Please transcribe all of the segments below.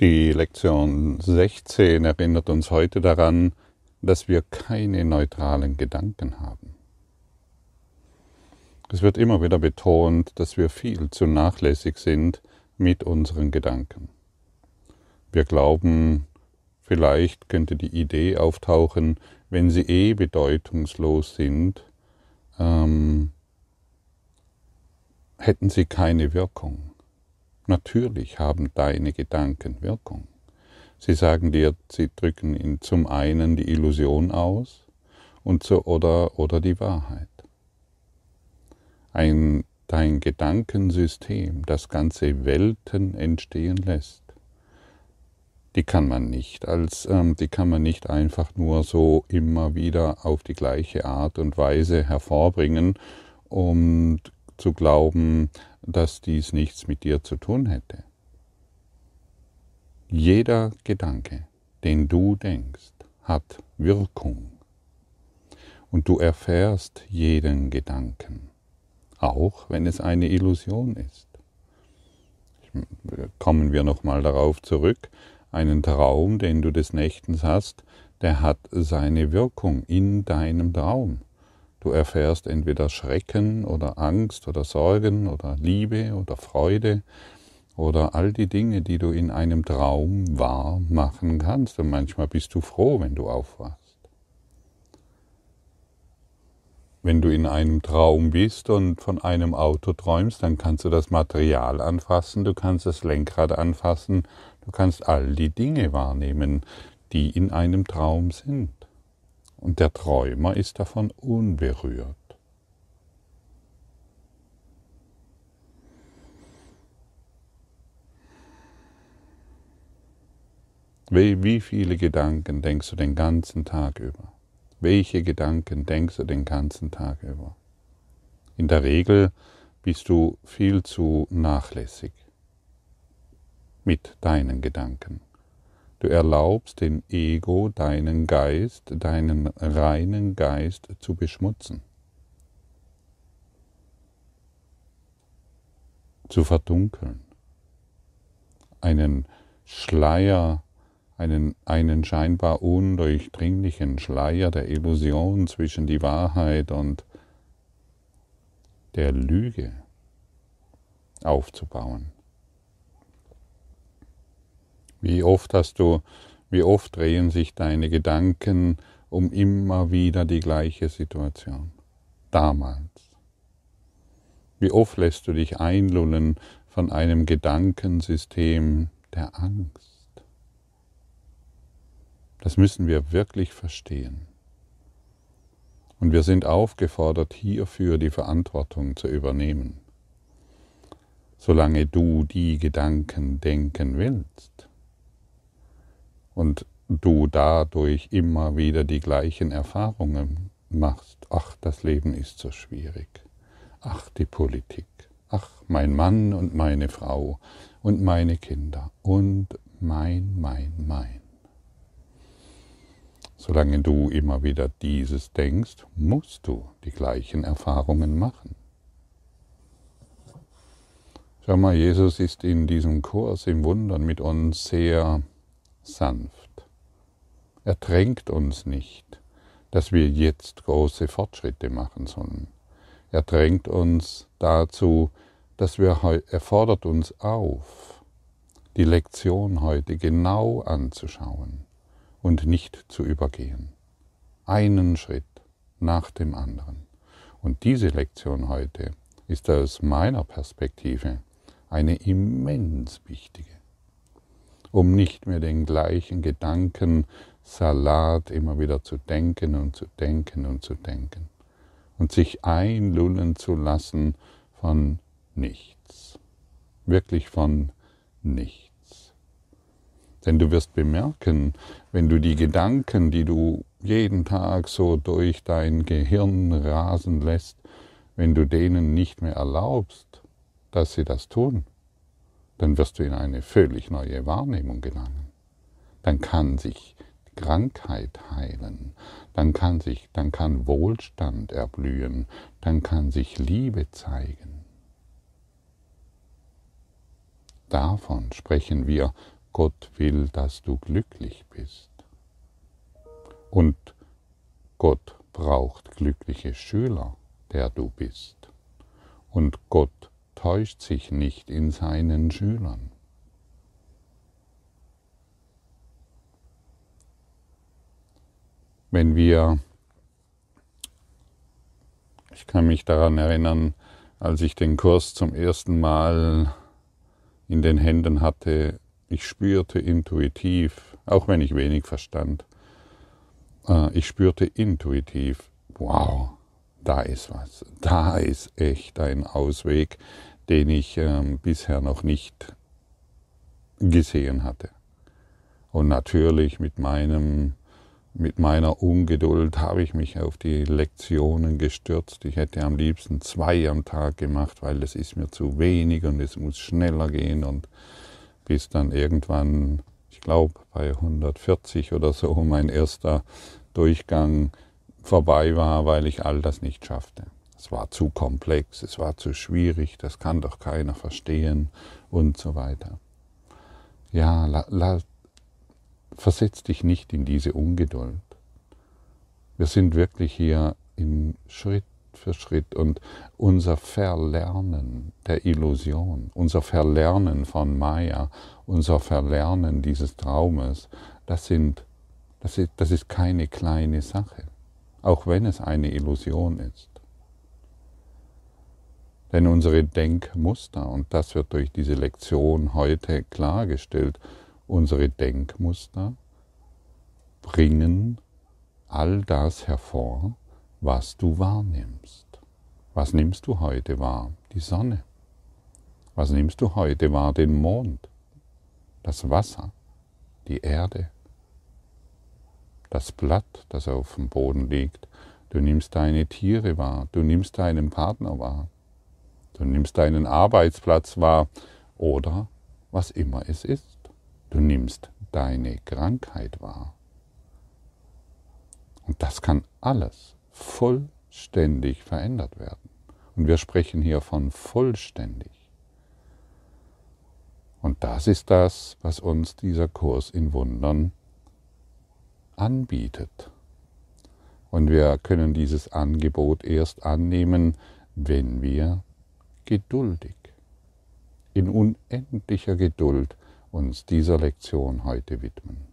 Die Lektion 16 erinnert uns heute daran, dass wir keine neutralen Gedanken haben. Es wird immer wieder betont, dass wir viel zu nachlässig sind mit unseren Gedanken. Wir glauben, vielleicht könnte die Idee auftauchen, wenn sie eh bedeutungslos sind, ähm, hätten sie keine Wirkung. Natürlich haben deine Gedanken Wirkung. Sie sagen dir, sie drücken in zum einen die Illusion aus und so, oder, oder die Wahrheit. Ein, dein Gedankensystem, das ganze Welten entstehen lässt, die kann man nicht als, ähm, die kann man nicht einfach nur so immer wieder auf die gleiche Art und Weise hervorbringen und zu glauben, dass dies nichts mit dir zu tun hätte. Jeder Gedanke, den du denkst, hat Wirkung. Und du erfährst jeden Gedanken, auch wenn es eine Illusion ist. Kommen wir nochmal darauf zurück. Einen Traum, den du des Nächtens hast, der hat seine Wirkung in deinem Traum. Du erfährst entweder Schrecken oder Angst oder Sorgen oder Liebe oder Freude oder all die Dinge, die du in einem Traum wahr machen kannst. Und manchmal bist du froh, wenn du aufwachst. Wenn du in einem Traum bist und von einem Auto träumst, dann kannst du das Material anfassen, du kannst das Lenkrad anfassen, du kannst all die Dinge wahrnehmen, die in einem Traum sind und der Träumer ist davon unberührt. Wie viele Gedanken denkst du den ganzen Tag über? Welche Gedanken denkst du den ganzen Tag über? In der Regel bist du viel zu nachlässig mit deinen Gedanken. Du erlaubst dem Ego deinen Geist, deinen reinen Geist zu beschmutzen, zu verdunkeln, einen Schleier, einen, einen scheinbar undurchdringlichen Schleier der Illusion zwischen die Wahrheit und der Lüge aufzubauen. Wie oft hast du, wie oft drehen sich deine Gedanken um immer wieder die gleiche Situation? Damals. Wie oft lässt du dich einlullen von einem Gedankensystem der Angst? Das müssen wir wirklich verstehen. Und wir sind aufgefordert, hierfür die Verantwortung zu übernehmen. Solange du die Gedanken denken willst, und du dadurch immer wieder die gleichen Erfahrungen machst. Ach, das Leben ist so schwierig. Ach, die Politik. Ach, mein Mann und meine Frau und meine Kinder und mein, mein, mein. Solange du immer wieder dieses denkst, musst du die gleichen Erfahrungen machen. Schau mal, Jesus ist in diesem Kurs im Wundern mit uns sehr sanft. Er drängt uns nicht, dass wir jetzt große Fortschritte machen sollen. Er drängt uns dazu, dass wir, er fordert uns auf, die Lektion heute genau anzuschauen und nicht zu übergehen. Einen Schritt nach dem anderen. Und diese Lektion heute ist aus meiner Perspektive eine immens wichtige um nicht mehr den gleichen Gedankensalat immer wieder zu denken und zu denken und zu denken und sich einlullen zu lassen von nichts, wirklich von nichts. Denn du wirst bemerken, wenn du die Gedanken, die du jeden Tag so durch dein Gehirn rasen lässt, wenn du denen nicht mehr erlaubst, dass sie das tun, dann wirst du in eine völlig neue Wahrnehmung gelangen. Dann kann sich Krankheit heilen, dann kann sich, dann kann Wohlstand erblühen, dann kann sich Liebe zeigen. Davon sprechen wir Gott will, dass du glücklich bist. Und Gott braucht glückliche Schüler, der du bist. Und Gott täuscht sich nicht in seinen Schülern. Wenn wir, ich kann mich daran erinnern, als ich den Kurs zum ersten Mal in den Händen hatte, ich spürte intuitiv, auch wenn ich wenig verstand, äh, ich spürte intuitiv, wow, da ist was, da ist echt ein Ausweg, den ich ähm, bisher noch nicht gesehen hatte. Und natürlich mit meinem mit meiner Ungeduld habe ich mich auf die Lektionen gestürzt. Ich hätte am liebsten zwei am Tag gemacht, weil es ist mir zu wenig und es muss schneller gehen und bis dann irgendwann, ich glaube bei 140 oder so, mein erster Durchgang vorbei war, weil ich all das nicht schaffte. Es war zu komplex, es war zu schwierig, das kann doch keiner verstehen und so weiter. Ja, la, la, versetz dich nicht in diese Ungeduld. Wir sind wirklich hier in Schritt für Schritt und unser Verlernen der Illusion, unser Verlernen von Maya, unser Verlernen dieses Traumes, das, sind, das, ist, das ist keine kleine Sache, auch wenn es eine Illusion ist. Denn unsere Denkmuster, und das wird durch diese Lektion heute klargestellt, Unsere Denkmuster bringen all das hervor, was du wahrnimmst. Was nimmst du heute wahr? Die Sonne. Was nimmst du heute wahr? Den Mond, das Wasser, die Erde, das Blatt, das auf dem Boden liegt. Du nimmst deine Tiere wahr, du nimmst deinen Partner wahr, du nimmst deinen Arbeitsplatz wahr oder was immer es ist. Du nimmst deine Krankheit wahr. Und das kann alles vollständig verändert werden. Und wir sprechen hier von vollständig. Und das ist das, was uns dieser Kurs in Wundern anbietet. Und wir können dieses Angebot erst annehmen, wenn wir geduldig, in unendlicher Geduld uns dieser Lektion heute widmen.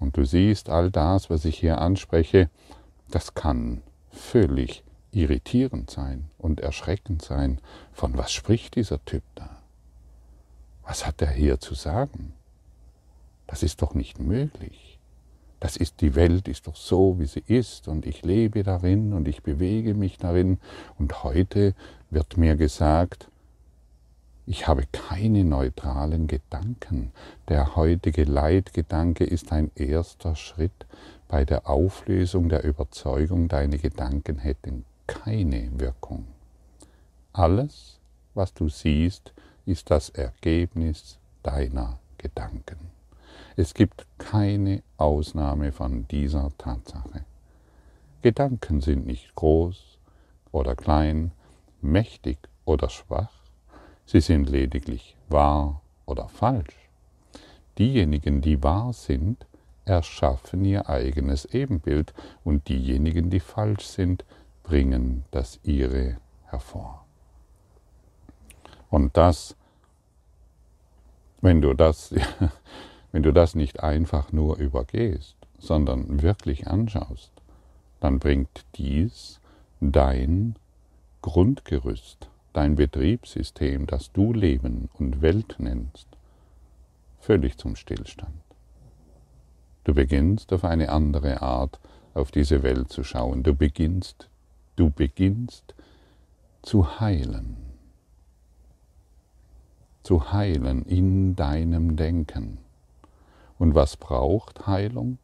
Und du siehst, all das, was ich hier anspreche, das kann völlig irritierend sein und erschreckend sein. Von was spricht dieser Typ da? Was hat er hier zu sagen? Das ist doch nicht möglich das ist die Welt, ist doch so, wie sie ist und ich lebe darin und ich bewege mich darin und heute wird mir gesagt, ich habe keine neutralen Gedanken. Der heutige Leitgedanke ist ein erster Schritt bei der Auflösung der Überzeugung, deine Gedanken hätten keine Wirkung. Alles, was du siehst, ist das Ergebnis deiner Gedanken. Es gibt keine Ausnahme von dieser Tatsache. Gedanken sind nicht groß oder klein, mächtig oder schwach, sie sind lediglich wahr oder falsch. Diejenigen, die wahr sind, erschaffen ihr eigenes Ebenbild und diejenigen, die falsch sind, bringen das ihre hervor. Und das, wenn du das Wenn du das nicht einfach nur übergehst, sondern wirklich anschaust, dann bringt dies dein Grundgerüst, dein Betriebssystem, das du Leben und Welt nennst, völlig zum Stillstand. Du beginnst auf eine andere Art auf diese Welt zu schauen. Du beginnst, du beginnst zu heilen. Zu heilen in deinem Denken. Und was braucht Heilung?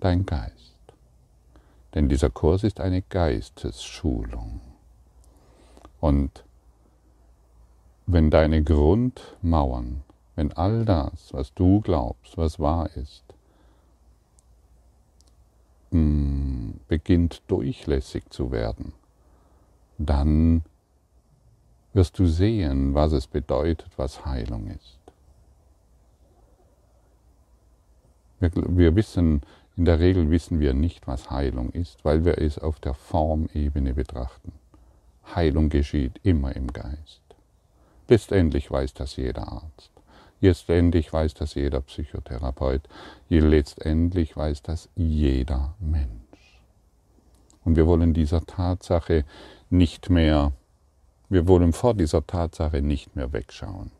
Dein Geist. Denn dieser Kurs ist eine Geistesschulung. Und wenn deine Grundmauern, wenn all das, was du glaubst, was wahr ist, mm, beginnt durchlässig zu werden, dann wirst du sehen, was es bedeutet, was Heilung ist. Wir, wir, wissen, in der Regel wissen wir nicht, was Heilung ist, weil wir es auf der Formebene betrachten. Heilung geschieht immer im Geist. Letztendlich weiß das jeder Arzt. Letztendlich weiß das jeder Psychotherapeut. Letztendlich weiß das jeder Mensch. Und wir wollen dieser Tatsache nicht mehr, wir wollen vor dieser Tatsache nicht mehr wegschauen.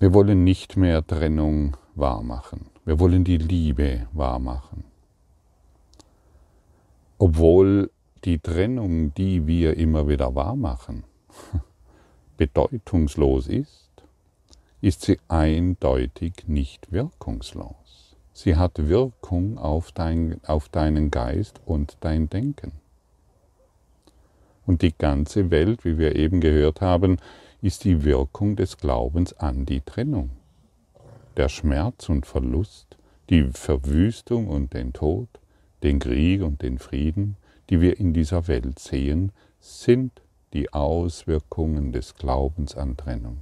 Wir wollen nicht mehr Trennung wahrmachen. Wir wollen die Liebe wahrmachen. Obwohl die Trennung, die wir immer wieder wahrmachen, bedeutungslos ist, ist sie eindeutig nicht wirkungslos. Sie hat Wirkung auf, dein, auf deinen Geist und dein Denken. Und die ganze Welt, wie wir eben gehört haben, ist die Wirkung des Glaubens an die Trennung. Der Schmerz und Verlust, die Verwüstung und den Tod, den Krieg und den Frieden, die wir in dieser Welt sehen, sind die Auswirkungen des Glaubens an Trennung.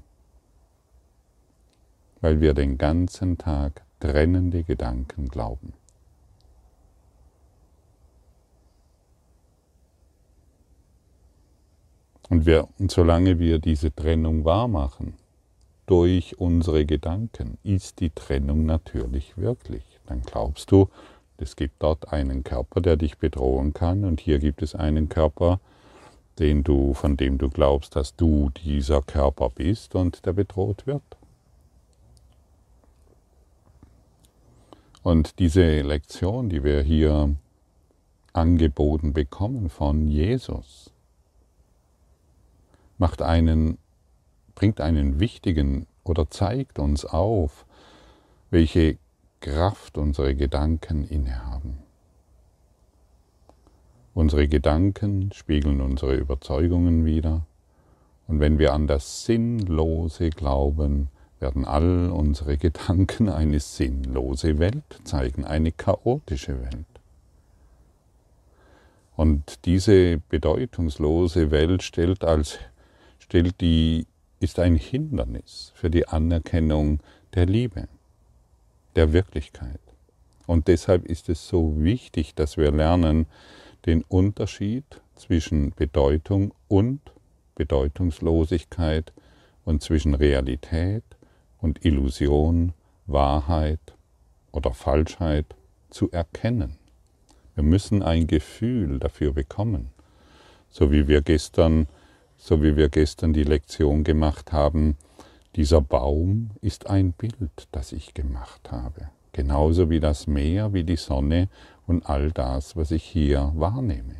Weil wir den ganzen Tag trennende Gedanken glauben. Und, wir, und solange wir diese Trennung wahrmachen, durch unsere Gedanken, ist die Trennung natürlich wirklich. Dann glaubst du, es gibt dort einen Körper, der dich bedrohen kann und hier gibt es einen Körper, den du, von dem du glaubst, dass du dieser Körper bist und der bedroht wird. Und diese Lektion, die wir hier angeboten bekommen von Jesus, macht einen, bringt einen wichtigen oder zeigt uns auf, welche Kraft unsere Gedanken innehaben. Unsere Gedanken spiegeln unsere Überzeugungen wider, und wenn wir an das Sinnlose glauben, werden all unsere Gedanken eine sinnlose Welt zeigen, eine chaotische Welt. Und diese bedeutungslose Welt stellt als stellt die ist ein Hindernis für die Anerkennung der Liebe der Wirklichkeit. Und deshalb ist es so wichtig, dass wir lernen, den Unterschied zwischen Bedeutung und Bedeutungslosigkeit und zwischen Realität und Illusion, Wahrheit oder Falschheit zu erkennen. Wir müssen ein Gefühl dafür bekommen, so wie wir gestern, so wie wir gestern die Lektion gemacht haben, dieser Baum ist ein Bild, das ich gemacht habe, genauso wie das Meer, wie die Sonne und all das, was ich hier wahrnehme.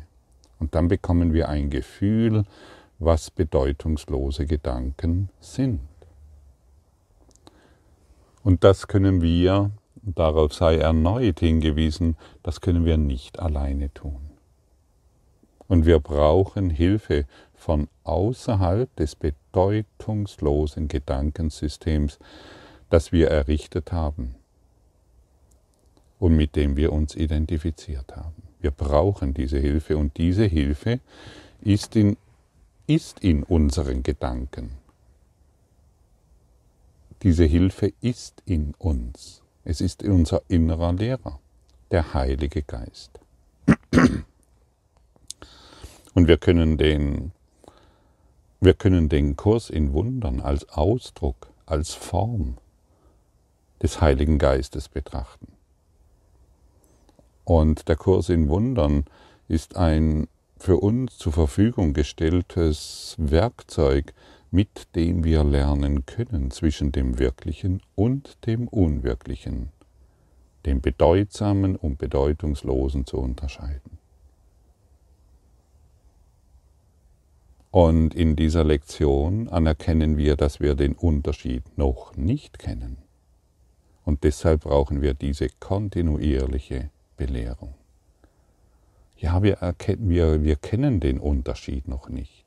Und dann bekommen wir ein Gefühl, was bedeutungslose Gedanken sind. Und das können wir, darauf sei erneut hingewiesen, das können wir nicht alleine tun. Und wir brauchen Hilfe von außerhalb des bedeutungslosen Gedankensystems, das wir errichtet haben und mit dem wir uns identifiziert haben. Wir brauchen diese Hilfe und diese Hilfe ist in, ist in unseren Gedanken. Diese Hilfe ist in uns. Es ist unser innerer Lehrer, der Heilige Geist. Und wir können den wir können den Kurs in Wundern als Ausdruck, als Form des Heiligen Geistes betrachten. Und der Kurs in Wundern ist ein für uns zur Verfügung gestelltes Werkzeug, mit dem wir lernen können zwischen dem Wirklichen und dem Unwirklichen, dem Bedeutsamen und Bedeutungslosen zu unterscheiden. Und in dieser Lektion anerkennen wir, dass wir den Unterschied noch nicht kennen. Und deshalb brauchen wir diese kontinuierliche Belehrung. Ja, wir, erkennen, wir, wir kennen den Unterschied noch nicht.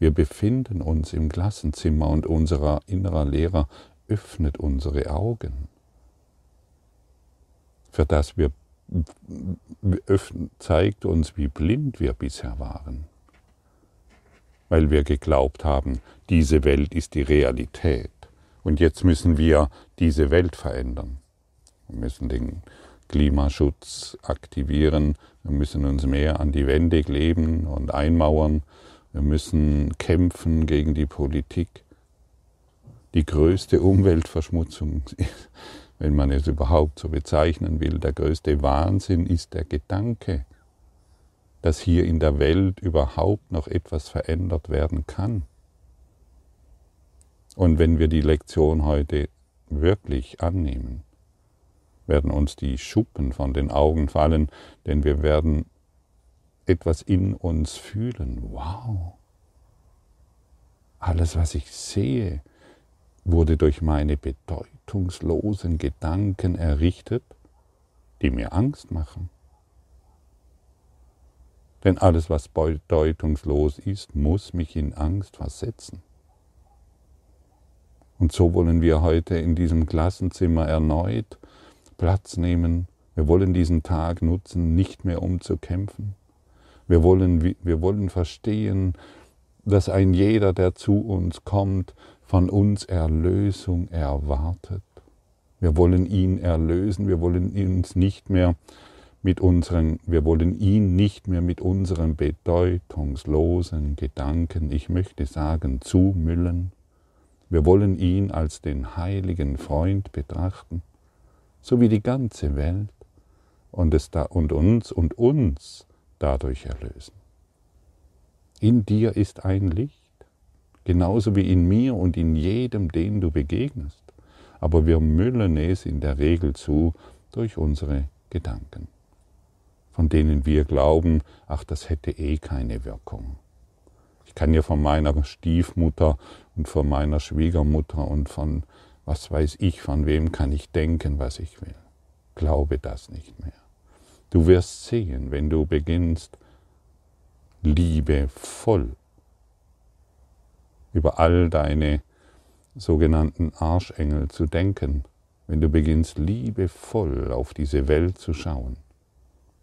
Wir befinden uns im Klassenzimmer und unser innerer Lehrer öffnet unsere Augen. für das wir zeigt uns, wie blind wir bisher waren, weil wir geglaubt haben, diese Welt ist die Realität und jetzt müssen wir diese Welt verändern. Wir müssen den Klimaschutz aktivieren, wir müssen uns mehr an die Wände kleben und einmauern, wir müssen kämpfen gegen die Politik. Die größte Umweltverschmutzung wenn man es überhaupt so bezeichnen will, der größte Wahnsinn ist der Gedanke, dass hier in der Welt überhaupt noch etwas verändert werden kann. Und wenn wir die Lektion heute wirklich annehmen, werden uns die Schuppen von den Augen fallen, denn wir werden etwas in uns fühlen. Wow! Alles, was ich sehe, wurde durch meine bedeutungslosen Gedanken errichtet, die mir Angst machen. Denn alles, was bedeutungslos ist, muss mich in Angst versetzen. Und so wollen wir heute in diesem Klassenzimmer erneut Platz nehmen. Wir wollen diesen Tag nutzen, nicht mehr um zu kämpfen. Wir wollen, wir wollen verstehen, dass ein jeder, der zu uns kommt, von uns Erlösung erwartet. Wir wollen ihn erlösen, wir wollen uns nicht mehr mit unseren, wir wollen ihn nicht mehr mit unseren bedeutungslosen Gedanken, ich möchte sagen, zumüllen. Wir wollen ihn als den heiligen Freund betrachten, so wie die ganze Welt und, es da, und uns und uns dadurch erlösen. In dir ist ein Licht genauso wie in mir und in jedem, den du begegnest. Aber wir müllen es in der Regel zu durch unsere Gedanken, von denen wir glauben, ach, das hätte eh keine Wirkung. Ich kann ja von meiner Stiefmutter und von meiner Schwiegermutter und von was weiß ich, von wem kann ich denken, was ich will. Glaube das nicht mehr. Du wirst sehen, wenn du beginnst, liebevoll über all deine sogenannten Arschengel zu denken, wenn du beginnst liebevoll auf diese Welt zu schauen,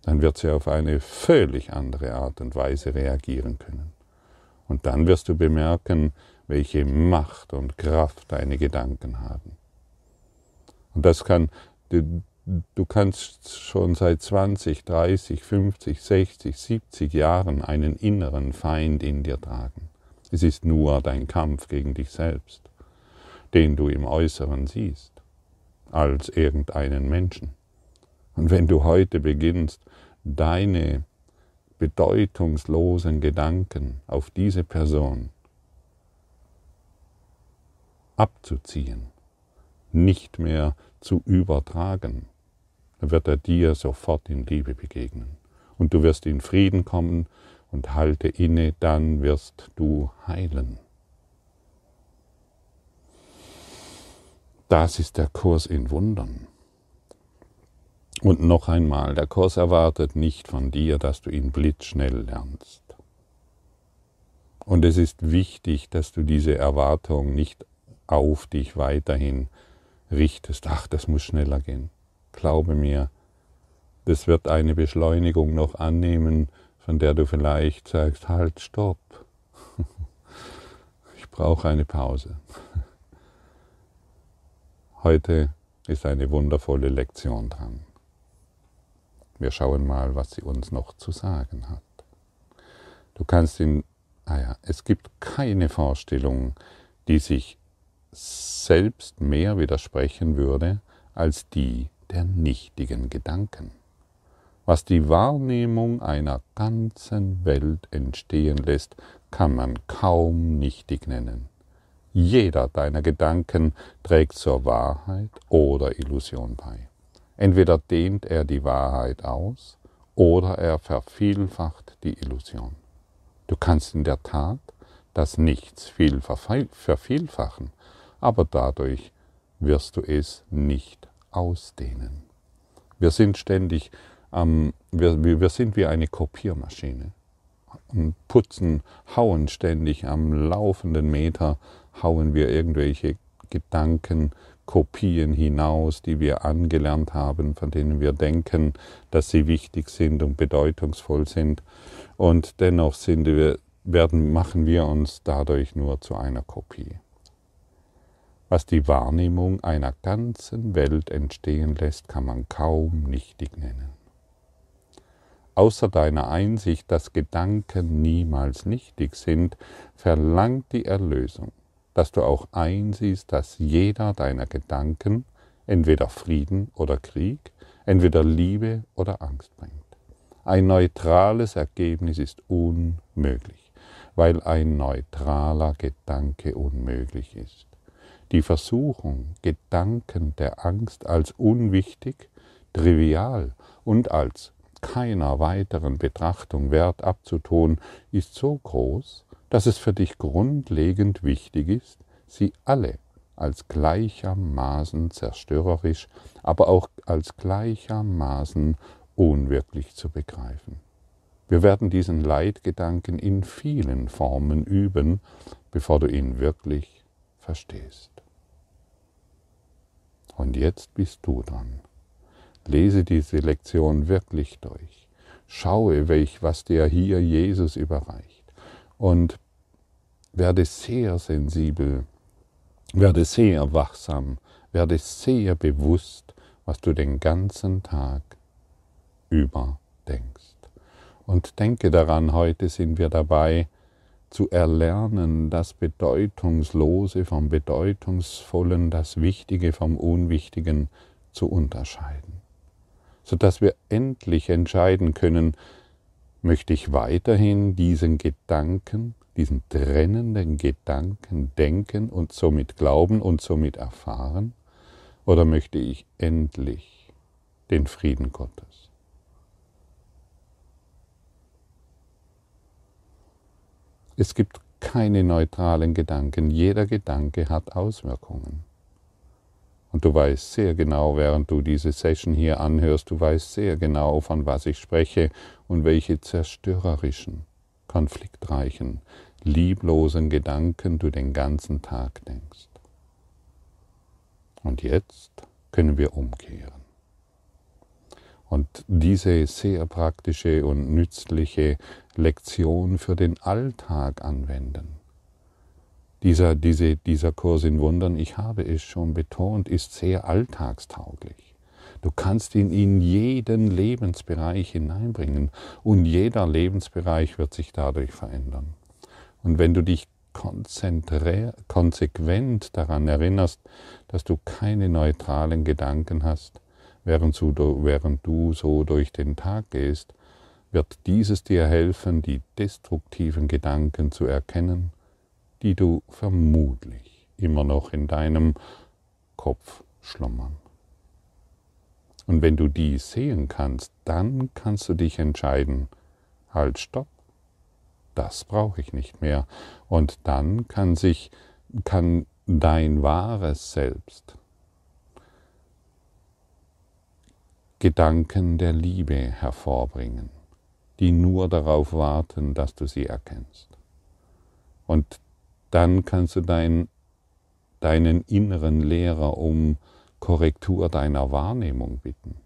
dann wird sie auf eine völlig andere Art und Weise reagieren können. Und dann wirst du bemerken, welche Macht und Kraft deine Gedanken haben. Und das kann, du, du kannst schon seit 20, 30, 50, 60, 70 Jahren einen inneren Feind in dir tragen. Es ist nur dein Kampf gegen dich selbst, den du im Äußeren siehst, als irgendeinen Menschen. Und wenn du heute beginnst, deine bedeutungslosen Gedanken auf diese Person abzuziehen, nicht mehr zu übertragen, dann wird er dir sofort in Liebe begegnen. Und du wirst in Frieden kommen und halte inne, dann wirst du heilen. Das ist der Kurs in Wundern. Und noch einmal, der Kurs erwartet nicht von dir, dass du ihn blitzschnell lernst. Und es ist wichtig, dass du diese Erwartung nicht auf dich weiterhin richtest. Ach, das muss schneller gehen. Glaube mir, das wird eine Beschleunigung noch annehmen, von der du vielleicht sagst, halt, stopp, ich brauche eine Pause. Heute ist eine wundervolle Lektion dran. Wir schauen mal, was sie uns noch zu sagen hat. Du kannst in, ah ja, es gibt keine Vorstellung, die sich selbst mehr widersprechen würde als die der nichtigen Gedanken was die Wahrnehmung einer ganzen Welt entstehen lässt, kann man kaum nichtig nennen. Jeder deiner Gedanken trägt zur Wahrheit oder Illusion bei. Entweder dehnt er die Wahrheit aus oder er vervielfacht die Illusion. Du kannst in der Tat das Nichts viel vervielfachen, aber dadurch wirst du es nicht ausdehnen. Wir sind ständig ähm, wir, wir sind wie eine Kopiermaschine und putzen, hauen ständig am laufenden Meter, hauen wir irgendwelche Gedanken, Kopien hinaus, die wir angelernt haben, von denen wir denken, dass sie wichtig sind und bedeutungsvoll sind. Und dennoch sind wir, werden, machen wir uns dadurch nur zu einer Kopie. Was die Wahrnehmung einer ganzen Welt entstehen lässt, kann man kaum nichtig nennen. Außer deiner Einsicht, dass Gedanken niemals nichtig sind, verlangt die Erlösung, dass du auch einsiehst, dass jeder deiner Gedanken entweder Frieden oder Krieg, entweder Liebe oder Angst bringt. Ein neutrales Ergebnis ist unmöglich, weil ein neutraler Gedanke unmöglich ist. Die Versuchung, Gedanken der Angst als unwichtig, trivial und als keiner weiteren Betrachtung Wert abzutun, ist so groß, dass es für dich grundlegend wichtig ist, sie alle als gleichermaßen zerstörerisch, aber auch als gleichermaßen unwirklich zu begreifen. Wir werden diesen Leitgedanken in vielen Formen üben, bevor du ihn wirklich verstehst. Und jetzt bist du dran. Lese diese Lektion wirklich durch. Schaue, welch, was dir hier Jesus überreicht. Und werde sehr sensibel, werde sehr wachsam, werde sehr bewusst, was du den ganzen Tag über denkst. Und denke daran, heute sind wir dabei, zu erlernen, das Bedeutungslose vom Bedeutungsvollen, das Wichtige vom Unwichtigen zu unterscheiden, sodass wir endlich entscheiden können, möchte ich weiterhin diesen Gedanken, diesen trennenden Gedanken denken und somit glauben und somit erfahren, oder möchte ich endlich den Frieden Gottes? Es gibt keine neutralen Gedanken. Jeder Gedanke hat Auswirkungen. Und du weißt sehr genau, während du diese Session hier anhörst, du weißt sehr genau, von was ich spreche und welche zerstörerischen, konfliktreichen, lieblosen Gedanken du den ganzen Tag denkst. Und jetzt können wir umkehren und diese sehr praktische und nützliche Lektion für den Alltag anwenden. Dieser, diese, dieser Kurs in Wundern, ich habe es schon betont, ist sehr alltagstauglich. Du kannst ihn in jeden Lebensbereich hineinbringen und jeder Lebensbereich wird sich dadurch verändern. Und wenn du dich konsequent daran erinnerst, dass du keine neutralen Gedanken hast, während du, während du so durch den Tag gehst, wird dieses dir helfen, die destruktiven Gedanken zu erkennen, die du vermutlich immer noch in deinem Kopf schlummern. Und wenn du die sehen kannst, dann kannst du dich entscheiden, halt, stopp, das brauche ich nicht mehr. Und dann kann sich, kann dein wahres Selbst Gedanken der Liebe hervorbringen, die nur darauf warten, dass du sie erkennst. Und dann kannst du dein, deinen inneren Lehrer um Korrektur deiner Wahrnehmung bitten.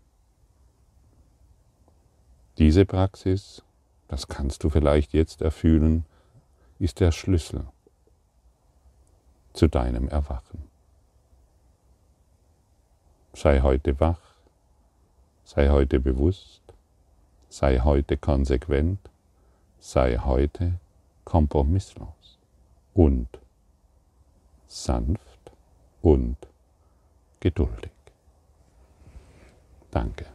Diese Praxis, das kannst du vielleicht jetzt erfühlen, ist der Schlüssel zu deinem Erwachen. Sei heute wach Sei heute bewusst, sei heute konsequent, sei heute kompromisslos und sanft und geduldig. Danke.